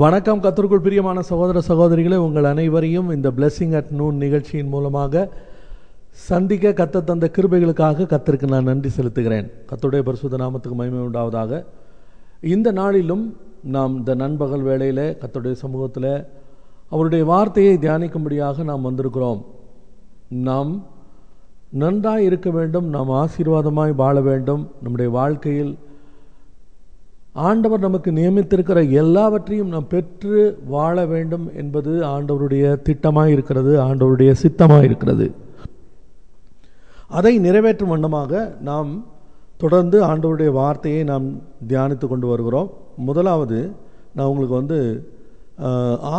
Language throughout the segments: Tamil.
வணக்கம் கத்தருக்குள் பிரியமான சகோதர சகோதரிகளே உங்கள் அனைவரையும் இந்த பிளெஸ்ஸிங் அட் நூன் நிகழ்ச்சியின் மூலமாக சந்திக்க கத்த தந்த கிருபைகளுக்காக கத்திற்கு நான் நன்றி செலுத்துகிறேன். கத்துடைய பரிசுத்த நாமத்துக்கு மகிமை உண்டாவதாக. இந்த நாளிலும் நாம் இந்த நண்பகல் வேளையில் கத்துடைய சமூகத்தில் அவருடைய வார்த்தையை தியானிக்கும்படியாக நாம் வந்திருக்கிறோம். நாம் நன்றாக இருக்க வேண்டும் நாம் ஆசீர்வாதமாய் வாழ வேண்டும். நம்முடைய வாழ்க்கையில் ஆண்டவர் நமக்கு நியமித்திருக்கிற எல்லாவற்றையும் நாம் பெற்று வாழ வேண்டும் என்பது ஆண்டவருடைய திட்டமாக இருக்கிறது ஆண்டவருடைய சித்தமாக இருக்கிறது அதை நிறைவேற்றும் வண்ணமாக நாம் தொடர்ந்து ஆண்டவருடைய வார்த்தையை நாம் தியானித்து கொண்டு வருகிறோம். முதலாவது நான் உங்களுக்கு வந்து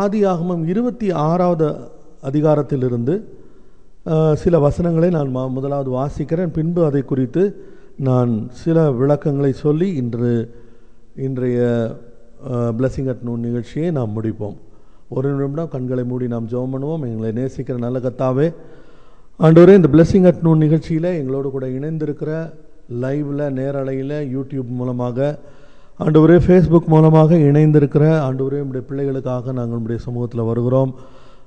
ஆதி ஆகமம் இருபத்தி ஆறாவது அதிகாரத்திலிருந்து சில வசனங்களை நான் முதலாவது வாசிக்கிறேன். பின்பு அதை குறித்து நான் சில விளக்கங்களை சொல்லி இன்று இன்றைய பிளஸிங் அட் நூன் நிகழ்ச்சியை நாம் முடிப்போம். ஒரு நிமிடம் கண்களை மூடி நாம் ஜெபம் பண்ணுவோம். எங்களை நேசிக்கிற நல்ல கத்தாவே ஆண்டவரே இந்த பிளஸிங் அட் நூன் நிகழ்ச்சியில் எங்களோடு கூட இணைந்திருக்கிற லைவில் நேரலையில் யூடியூப் மூலமாக ஆண்டவரே ஃபேஸ்புக் மூலமாக இணைந்திருக்கிற ஆண்டவரே நம்முடைய பிள்ளைகளுக்காக நாங்கள் நம்முடைய சமூகத்தில் வருகிறோம்.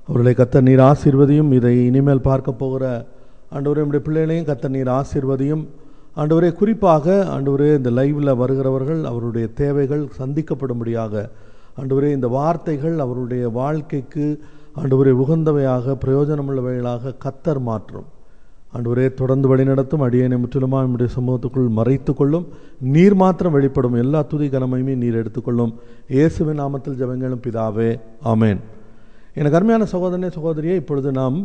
அவர்களை கத்த நீர் ஆசீர்வதியும் இதை இனிமேல் பார்க்க போகிற ஆண்டவரே நம்முடைய பிள்ளைகளையும் கத்த நீர் ஆசீர்வதியும். ஆண்டவரே குறிப்பாக ஆண்டவரே இந்த லைவில் வருகிறவர்கள் அவருடைய தேவைகள் சந்திக்கப்படும்படியாக ஆண்டவரே இந்த வார்த்தைகள் அவருடைய வாழ்க்கைக்கு ஆண்டவரே உகந்தவையாக பிரயோஜனமுள்ளவைகளாக கத்தர் மாற்றும். ஆண்டவரே தொடர்ந்து வழிநடத்தும் அடியனை முற்றிலுமாக நம்முடைய சமூகத்துக்குள் மறைத்து கொள்ளும் நீர் மாத்திரம் வெளிப்படும் எல்லா துதி கனமையுமே நீர் எடுத்துக்கொள்ளும். இயேசுவின் நாமத்தில் ஜபங்களும் பிதாவே ஆமேன். எனக்கு அருமையான சகோதரனே சகோதரியே இப்பொழுது நாம்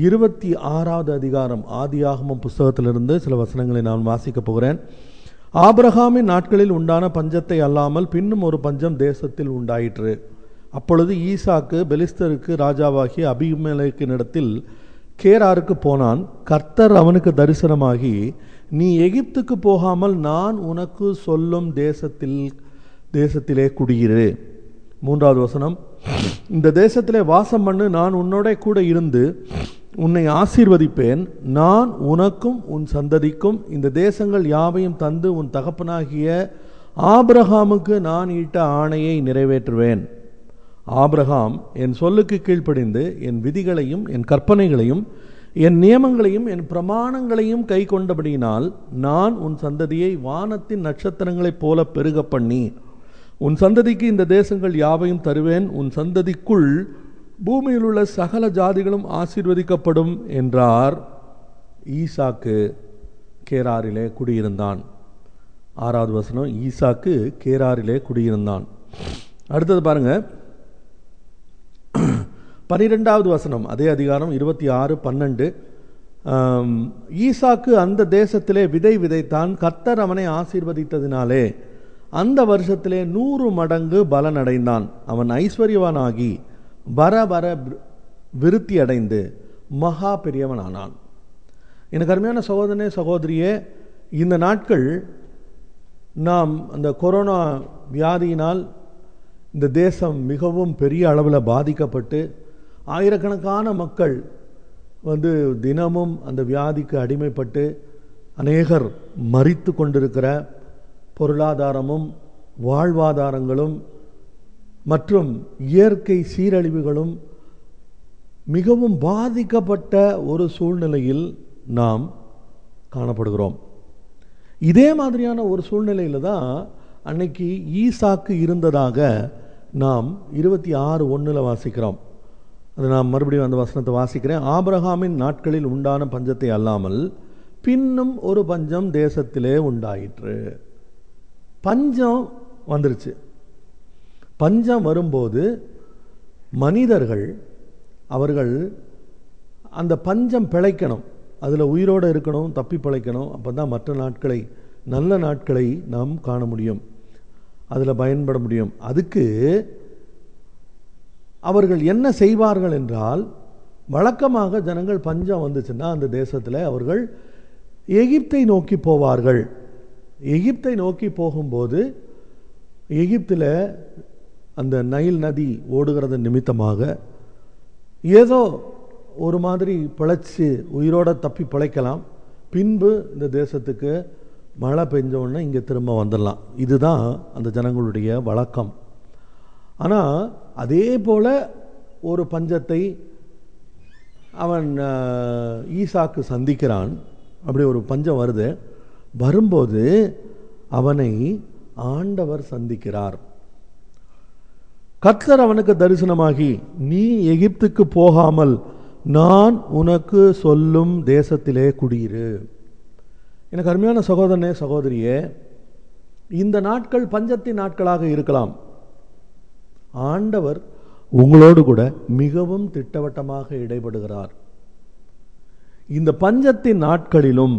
இருபத்தி ஆறாவது அதிகாரம் ஆதியாகமம் புஸ்தகத்திலிருந்து சில வசனங்களை நான் வாசிக்கப் போகிறேன். ஆபிரகாமின் நாட்களில் உண்டான பஞ்சத்தை அல்லாமல் பின்னும் ஒரு பஞ்சம் தேசத்தில் உண்டாயிற்று. அப்பொழுது ஈசாக்கு பெலிஸ்தருக்கு ராஜாவாகி அபிமேலக்கினிடத்தில் கேராருக்கு போனான். கர்த்தர் அவனுக்கு தரிசனமாகி நீ எகிப்துக்கு போகாமல் நான் உனக்கு சொல்லும் தேசத்தில் தேசத்திலே குடியிரு. மூன்றாவது வசனம் இந்த தேசத்திலே வாசம் பண்ணு நான் உன்னோட கூட இருந்து உன்னை ஆசீர்வதிப்பேன். நான் உனக்கும் உன் சந்ததிக்கும் இந்த தேசங்கள் யாவையும் தந்து உன் தகப்பனாகிய ஆபிரகாமுக்கு நான் ஈட்ட ஆணையை நிறைவேற்றுவேன். ஆபிரகாம் என் சொல்லுக்கு கீழ்ப்படிந்து என் விதிகளையும் என் கற்பனைகளையும் என் நியமங்களையும் என் பிரமாணங்களையும் கை கொண்டபடியினால் நான் உன் சந்ததியை வானத்தின் நட்சத்திரங்களைப் போல பெருக பண்ணி உன் சந்ததிக்கு இந்த தேசங்கள் யாவையும் தருவேன். உன் சந்ததிக்குள் பூமியில் உள்ள சகல ஜாதிகளும் ஆசீர்வதிக்கப்படும் என்றார் ஈசாக்கு கேராரிலே குடியிருந்தான். ஆறாவது வசனம் ஈசாக்கு கேராரிலே குடியிருந்தான். அடுத்தது பாருங்க. பனிரெண்டாவது வசனம் அதே அதிகாரம் இருபத்தி ஆறு பன்னெண்டு. ஈசாக்கு அந்த தேசத்திலே விதை விதைத்தான் கத்தர் அவனை ஆசீர்வதித்ததினாலே அந்த வருஷத்திலே நூறு மடங்கு பலன் அடைந்தான் அவன் ஐஸ்வர்யவானாகி வர வர விருத்தி அடைந்து மகா பெரியவனானான். எனக்கு அருமையான சகோதரனே சகோதரியே இந்த நாட்கள் நாம் அந்த கொரோனா வியாதியினால் இந்த தேசம் மிகவும் பெரிய அளவில் பாதிக்கப்பட்டு ஆயிரக்கணக்கான மக்கள் வந்து தினமும் அந்த வியாதிக்கு அடிமைப்பட்டு அநேகர் மறித்து கொண்டிருக்கிற பொருளாதாரமும் வாழ்வாதாரங்களும் மற்றும் இயற்கை சீரழிவுகளும் மிகவும் பாதிக்கப்பட்ட ஒரு சூழ்நிலையில் நாம் காணப்படுகிறோம். இதே மாதிரியான ஒரு சூழ்நிலையில் தான் அன்னைக்கு ஈசாக்கு இருந்ததாக நாம் இருபத்தி ஆறு ஒன்றில் வாசிக்கிறோம். அது நான் மறுபடியும் அந்த வசனத்தை வாசிக்கிறேன். ஆபிரகாமின் நாட்களில் உண்டான பஞ்சத்தை அல்லாமல் பின்னும் ஒரு பஞ்சம் தேசத்திலே உண்டாயிற்று. பஞ்சம் வந்துருச்சு. பஞ்சம் வரும்போது மனிதர்கள் அவர்கள் அந்த பஞ்சம் பிழைக்கணும். அதில் உயிரோடு இருக்கணும் தப்பி பிழைக்கணும். அப்போ தான் மற்ற நாட்களை நல்ல நாட்களை நாம் காண முடியும். அதில் பயன்பட முடியும். அதுக்கு அவர்கள் என்ன செய்வார்கள் என்றால் வழக்கமாக ஜனங்கள் பஞ்சம் வந்துச்சுன்னா அந்த தேசத்தில் அவர்கள் எகிப்தை நோக்கி போவார்கள். எகிப்தை நோக்கி போகும்போது எகிப்தில் அந்த நைல் நதி ஓடுகிறது நிமித்தமாக ஏதோ ஒரு மாதிரி பிழைச்சி உயிரோட தப்பி பிழைக்கலாம். பின்பு இந்த தேசத்துக்கு மழை பெஞ்சோடனே இங்கே திரும்ப வந்துடலாம். இதுதான் அந்த ஜனங்களுடைய வழக்கம். ஆனால் அதே போல் ஒரு பஞ்சத்தை அவன் ஈசாக்கு சந்திக்கிறான். அப்படி ஒரு பஞ்சம் வருது. வரும்போது அவனை ஆண்டவர் சந்திக்கிறார். கர்த்தர் அவனுக்கு தரிசனமாகி நீ எகிப்துக்கு போகாமல் நான் உனக்கு சொல்லும் தேசத்திலே குடியிரு. எனக்கு அருமையான சகோதரனே சகோதரியே இந்த நாட்கள் பஞ்சத்தின் நாட்களாக இருக்கலாம். ஆண்டவர் உங்களோடு கூட மிகவும் திட்டவட்டமாக இடைபடுகிறார். இந்த பஞ்சத்தின் நாட்களிலும்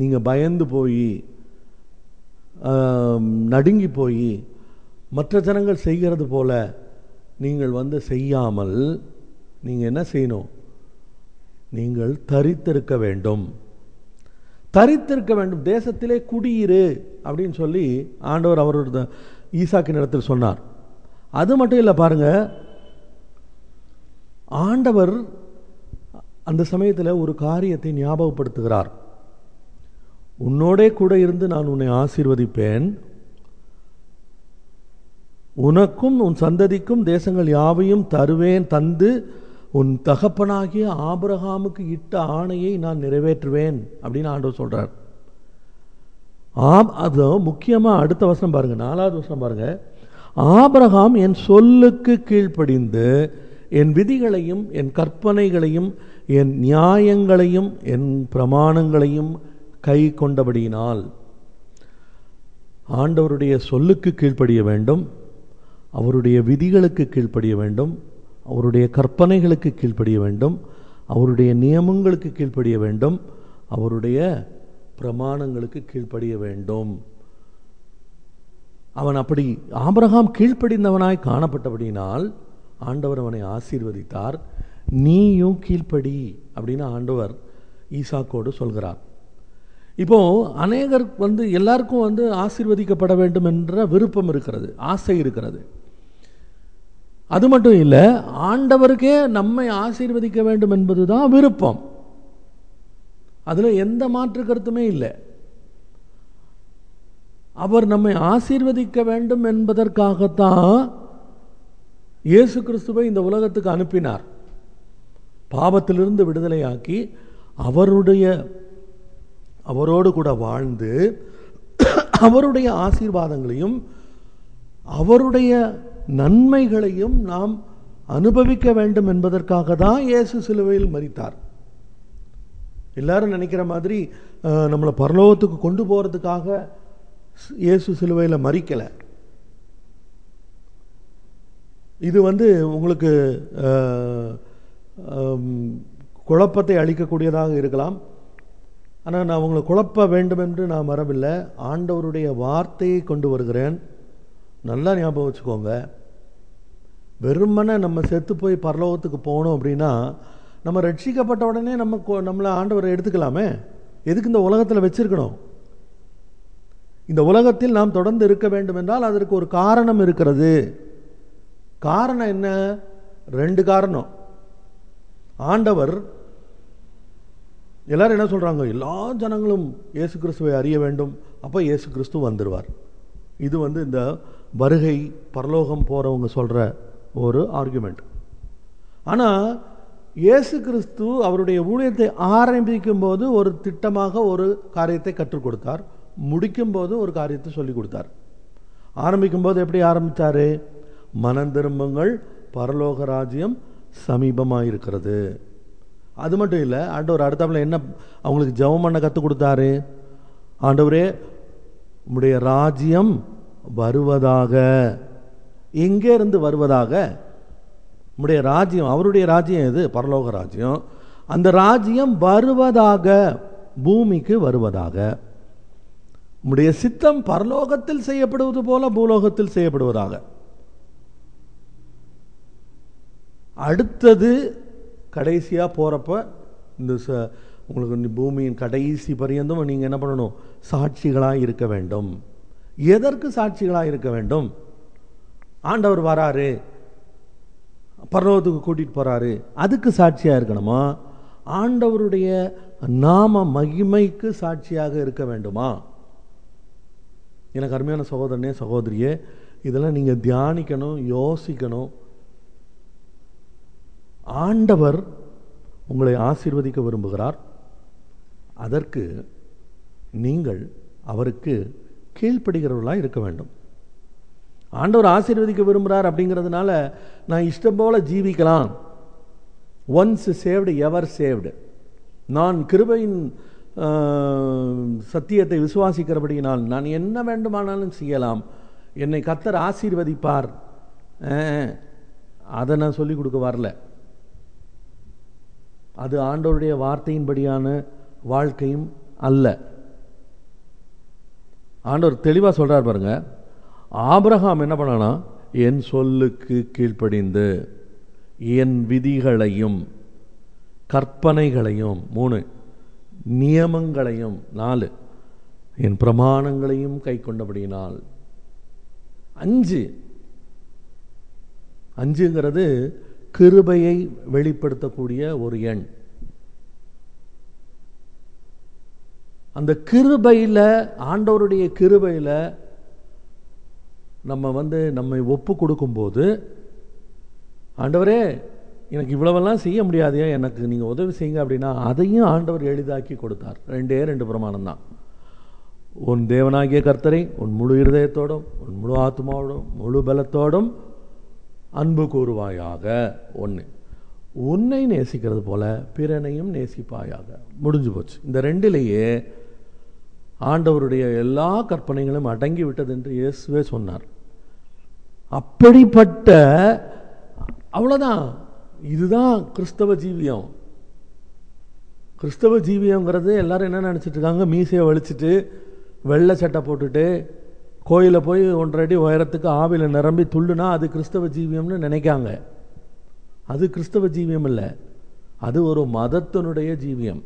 நீங்கள் பயந்து போய் நடுங்கி போய் மற்ற ஜனங்கள் செய்கிறது போல நீங்கள் வந்து செய்யாமல் நீங்கள் என்ன செய்யணும்? நீங்கள் தரித்திருக்க வேண்டும். தரித்திருக்க வேண்டும். தேசத்திலே குடியிரு அப்படின்னு சொல்லி ஆண்டவர் அவரோட ஈசாக்கின் இடத்தில் சொன்னார். அது மட்டும் இல்லை பாருங்க. ஆண்டவர் அந்த சமயத்தில் ஒரு காரியத்தை ஞாபகப்படுத்துகிறார். உன்னோடே கூட இருந்து நான் உன்னை ஆசீர்வதிப்பேன். உனக்கும் உன் சந்ததிக்கும் தேசங்கள் யாவையும் தருவேன் தந்து உன் தகப்பனாகிய ஆபிரகாமுக்கு இட்ட ஆணையை நான் நிறைவேற்றுவேன் அப்படின்னு ஆண்டவர் சொல்கிறார் ஆம் அது முக்கியமாக அடுத்த வசனம் பாருங்கள் நாலாவது வசனம் பாருங்கள் ஆபிரகாம் என் சொல்லுக்கு கீழ்ப்படிந்து என் விதிகளையும் என் கற்பனைகளையும் என் நியாயங்களையும் என் பிரமாணங்களையும் கை கொண்டபடியினால் ஆண்டவருடைய சொல்லுக்கு கீழ்ப்படிய வேண்டும். அவருடைய விதிகளுக்கு கீழ்ப்படிய வேண்டும் அவருடைய கற்பனைகளுக்கு கீழ்ப்படிய வேண்டும் அவருடைய நியமங்களுக்கு கீழ்ப்படிய வேண்டும் அவருடைய பிரமாணங்களுக்கு கீழ்ப்படிய வேண்டும். அவன் அப்படி ஆபிரகாம் கீழ்ப்படிந்தவனாய் காணப்பட்டபடியினால் ஆண்டவர் அவனை ஆசீர்வதித்தார். நீயும் கீழ்ப்படி அப்படின்னு ஆண்டவர் ஈசாக்கோடு சொல்கிறார். இப்போ அநேகர் வந்து எல்லாருக்கும் வந்து ஆசீர்வதிக்கப்பட வேண்டும் என்ற விருப்பம் இருக்கிறது ஆசை இருக்கிறது. அது மட்டும் இல்லை ஆண்டவருக்கே நம்மை ஆசீர்வதிக்க வேண்டும் என்பதுதான் விருப்பம். அதில் எந்த மாற்று கருத்துமே இல்லை. அவர் நம்மை ஆசீர்வதிக்க வேண்டும் என்பதற்காகத்தான் இயேசு கிறிஸ்துவை இந்த உலகத்துக்கு அனுப்பினார். பாவத்திலிருந்து விடுதலையாக்கி அவருடைய அவரோடு கூட வாழ்ந்து அவருடைய ஆசீர்வாதங்களையும் அவருடைய நன்மைகளையும் நாம் அனுபவிக்க வேண்டும் என்பதற்காக தான் இயேசு சிலுவையில் மறித்தார் எல்லாரும் நினைக்கிற மாதிரி நம்மளை பரலோகத்துக்கு கொண்டு போகிறதுக்காக இயேசு சிலுவையில் மறிக்கலை இது வந்து உங்களுக்கு குழப்பத்தை அளிக்கக்கூடியதாக இருக்கலாம். ஆனால் நான் உங்களை குழப்ப வேண்டும் என்று நான் வரவில்லை. ஆண்டவருடைய வார்த்தையை கொண்டு வருகிறேன். நல்லா ஞாபகம் வச்சுக்கோங்க. வெறுமனே நம்ம செத்து போய் பரலோகத்துக்கு போகணும் அப்படின்னா நம்ம ரட்சிக்கப்பட்ட உடனே நம்ம கொ- நம்மளை ஆண்டவரை எடுத்துக்கலாமே? எதுக்கு இந்த உலகத்தில் வச்சிருக்கணும்? இந்த உலகத்தில் நாம் தொடர்ந்து இருக்க வேண்டும் என்றால் அதற்கு ஒரு காரணம் இருக்கிறது. காரணம் என்ன? ரெண்டு காரணம். ஆண்டவர் எல்லாரும் என்ன சொல்கிறாங்க எல்லா ஜனங்களும் இயேசு கிறிஸ்துவை அறிய வேண்டும். அப்போ இயேசு கிறிஸ்து வந்துடுவார் இது வந்து இந்த வருகை பரலோகம் போகிறவங்க சொல்கிற ஒரு ஆர்குமெண்ட் ஆனால் இயேசு கிறிஸ்து அவருடைய ஊழியத்தை ஆரம்பிக்கும் போது ஒரு திட்டமாக ஒரு காரியத்தை கற்றுக் கொடுத்தார். முடிக்கும் போது ஒரு காரியத்தை சொல்லிக் கொடுத்தார். ஆரம்பிக்கும் போது எப்படி ஆரம்பித்தார்? மனம் திரும்புங்கள் பரலோக ராஜ்யம் சமீபமாக இருக்கிறது அது மட்டும் இல்லை ஆண்டவர் அடுத்தாப்புல என்ன அவங்களுக்கு ஜெபம் பண்ண கற்றுக் கொடுத்தாரு? ஆண்டவரே உம்முடைய ராஜ்யம் வருவதாக. எங்கே இருந்து வருவதாக? உம்முடைய ராஜ்யம் அவருடைய ராஜ்யம் எது? பரலோக ராஜ்யம். அந்த ராஜ்யம் வருவதாக பூமிக்கு வருவதாக. உம்முடைய சித்தம் பரலோகத்தில் செய்யப்படுவது போல பூலோகத்தில் செய்யப்படுவதாக. அடுத்தது கடைசியாக போகிறப்ப இந்த ச உங்களுக்கு பூமியின் கடைசி பரியந்தம் நீங்கள் என்ன பண்ணணும்? சாட்சிகளாக இருக்க வேண்டும். எதற்கு சாட்சிகளாக இருக்க வேண்டும்? ஆண்டவர் வராரு. பர்வத்துக்கு கூட்டிகிட்டு போகிறாரு அதுக்கு சாட்சியாக இருக்கணுமா? ஆண்டவருடைய நாம மகிமைக்கு சாட்சியாக இருக்க வேண்டுமா? எனக்கு அருமையான சகோதரனே சகோதரியே இதெல்லாம் நீங்கள் தியானிக்கணும் யோசிக்கணும். ஆண்டவர் உங்களை ஆசீர்வதிக்க விரும்புகிறார். அதற்கு நீங்கள் அவருக்கு கீழ்ப்படுகிறவர்களாக இருக்க வேண்டும். ஆண்டவர் ஆசீர்வதிக்க விரும்புகிறார் அப்படிங்கிறதுனால நான் இஷ்டம் போல ஜீவிக்கலாம். ஒன்ஸ் சேவ்டு எவர் சேவ்டு நான் கிருபையின் சத்தியத்தை விசுவாசிக்கிறபடியினால் நான் என்ன வேண்டுமானாலும் செய்யலாம். என்னை கத்தர் ஆசீர்வதிப்பார். அதை நான் சொல்லிக் கொடுக்க வரல. அது ஆண்டவருடைய வார்த்தையின்படியான வாழ்க்கையும் அல்ல. ஆண்டவர் தெளிவாக சொல்கிறார் பாருங்க. ஆபிரகாம் என்ன பண்ணானா என் சொல்லுக்கு கீழ்ப்படிந்து என் விதிகளையும் கற்பனைகளையும் மூணு நியமங்களையும் நாலு என் பிரமாணங்களையும் கை கொண்டபடியினால். அஞ்சு. அஞ்சுங்கிறது கிருபையை வெளிப்படுத்தக்கூடிய ஒரு எண். அந்த கிருபையில் ஆண்டவருடைய கிருபையில் நம்ம வந்து நம்மை ஒப்பு கொடுக்கும்போது ஆண்டவரே எனக்கு இவ்வளவெல்லாம் செய்ய முடியாதையா எனக்கு நீங்கள் உதவி செய்யுங்க அப்படின்னா அதையும் ஆண்டவர் எளிதாக்கி கொடுத்தார். ரெண்டே ரெண்டு பிரமாணம் தான் உன் தேவனாகிய கர்த்தரை உன் முழு இருதயத்தோடும் உன் முழு ஆத்மாவோடும் முழு பலத்தோடும் அன்பு கூறுவாயாக. ஒன்று உன்னை நேசிக்கிறது போல பிறனையும் நேசிப்பாயாக. முடிஞ்சு போச்சு. இந்த ரெண்டிலேயே ஆண்டவருடைய எல்லா கற்பனைகளும் அடங்கி விட்டது என்று இயேசுவே சொன்னார். அப்படிப்பட்ட அவ்வளோதான் இதுதான் கிறிஸ்தவ ஜீவியம். கிறிஸ்தவ ஜீவியங்கிறது எல்லாரும் என்ன நினச்சிட்டு இருக்காங்க? மீசையை வலிச்சுட்டு வெள்ளை சட்டை போட்டுட்டு கோயிலில் போய் ஒன்றரை அடி உயரத்துக்கு ஆவியில் நிரம்பி துள்ளுனா அது கிறிஸ்தவ ஜீவியம்னு நினைக்காங்க. அது கிறிஸ்தவ ஜீவியம் இல்லை. அது ஒரு மதத்தினுடைய ஜீவியம்.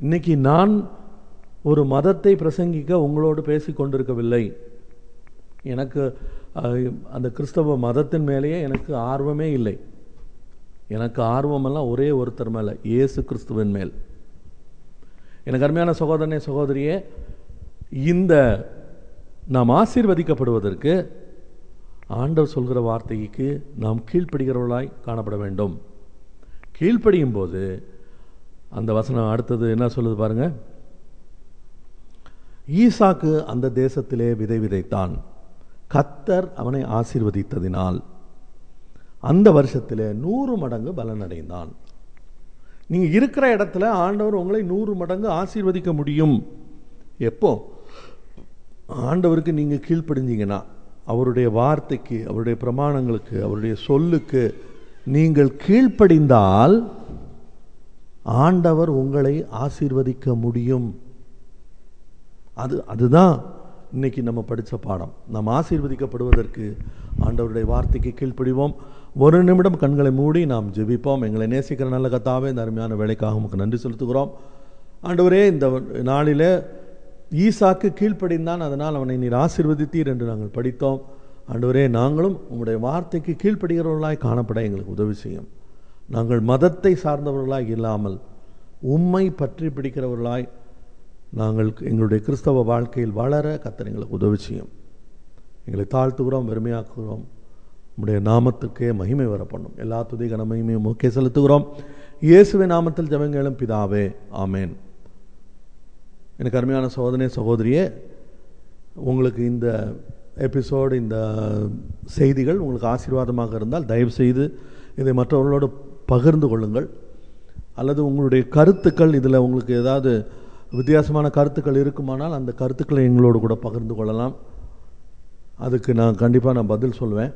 இன்னைக்கு நான் ஒரு மதத்தை பிரசங்கிக்க உங்களோடு பேசி கொண்டிருக்கவில்லை. எனக்கு அந்த கிறிஸ்தவ மதத்தின் மேலேயே எனக்கு ஆர்வமே இல்லை. எனக்கு ஆர்வமெல்லாம் ஒரே ஒருத்தர் மேலே இயேசு கிறிஸ்துவின் மேல். எனக்கு அருமையான சகோதரனே சகோதரியே இந்த நாம் ஆசீர்வதிக்கப்படுவதற்கு ஆண்டவர் சொல்கிற வார்த்தைக்கு நாம் கீழ்ப்படுகிறவர்களாய் காணப்பட வேண்டும். கீழ்ப்படியும் போது அந்த வசனம் அடுத்தது என்ன சொல்லுது பாருங்கள் ஈசாக்கு அந்த தேசத்திலே விதை விதைத்தான். கத்தர் அவனை ஆசீர்வதித்ததினால் அந்த வருஷத்திலே நூறு மடங்கு பலனடைந்தான். நீங்கள் இருக்கிற இடத்துல ஆண்டவர் உங்களை நூறு மடங்கு ஆசீர்வதிக்க முடியும். எப்போ? ஆண்டவருக்கு நீங்கள் கீழ்ப்படிஞ்சிங்கன்னா அவருடைய வார்த்தைக்கு அவருடைய பிரமாணங்களுக்கு அவருடைய சொல்லுக்கு நீங்கள் கீழ்ப்படிந்தால் ஆண்டவர் உங்களை ஆசீர்வதிக்க முடியும். அது அதுதான் இன்னைக்கு நம்ம படித்த பாடம். நாம் ஆசீர்வதிக்கப்படுவதற்கு ஆண்டவருடைய வார்த்தைக்கு கீழ்ப்படிவோம். ஒரு நிமிடம் கண்களை மூடி நாம் ஜெபிப்போம். எங்களை நேசிக்கிற நல்ல கத்தாவே இந்த அருமையான வேலைக்காக உமக்கு நன்றி செலுத்துகிறோம். ஆண்டவரே இந்த நாளில் ஈசாக்கு கீழ்ப்படிந்தான். அதனால் அவனை நீர் ஆசீர்வதித்தீர் என்று நாங்கள் படித்தோம். ஆண்டவரே நாங்களும் உம்முடைய வார்த்தைக்கு கீழ்ப்படுகிறவர்களாய் காணப்பட எங்களுக்கு உதவி செய்யும். நாங்கள் மதத்தை சார்ந்தவர்களாய் இல்லாமல் உம்மை பற்றி பிடிக்கிறவர்களாய் நாங்கள் எங்களுடைய கிறிஸ்தவ வாழ்க்கையில் வளர கத்தர் எங்களுக்கு உதவி செய்யும். எங்களை தாழ்த்துகிறோம் வெறுமையாக்குகிறோம். நம்முடைய நாமத்துக்கே மகிமை வர பண்ணும் எல்லா துதி கன மகிமையும் முக்கிய செலுத்துகிறோம். இயேசுவின் நாமத்தில் ஜபங்களும் பிதாவே ஆமேன். எனக்கு அருமையான சோதனை சகோதரியே உங்களுக்கு இந்த எபிசோடு இந்த செய்திகள் உங்களுக்கு ஆசீர்வாதமாக இருந்தால் தயவு செய்து இதை மற்றவர்களோடு பகிர்ந்து கொள்ளுங்கள். அல்லது உங்களுடைய கருத்துக்கள் இதில் உங்களுக்கு ஏதாவது வித்தியாசமான கருத்துக்கள் இருக்குமானால் அந்த கருத்துக்களை எங்களோடு கூட பகிர்ந்து கொள்ளலாம். அதுக்கு நான் கண்டிப்பாக நான் பதில் சொல்வேன்.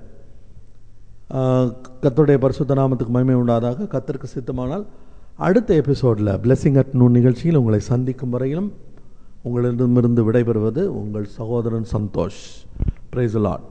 கத்தருடைய பரிசுத்த நாமத்துக்கு மகிமை உண்டாதாக கத்தருக்கு சித்தமானால் அடுத்த எபிசோடில் பிளெஸிங் அட் நூன் நிகழ்ச்சியில் உங்களை சந்திக்கும் வரையிலும் உங்களிடமிருந்து விடைபெறுவது உங்கள் சகோதரன் சந்தோஷ். Price lot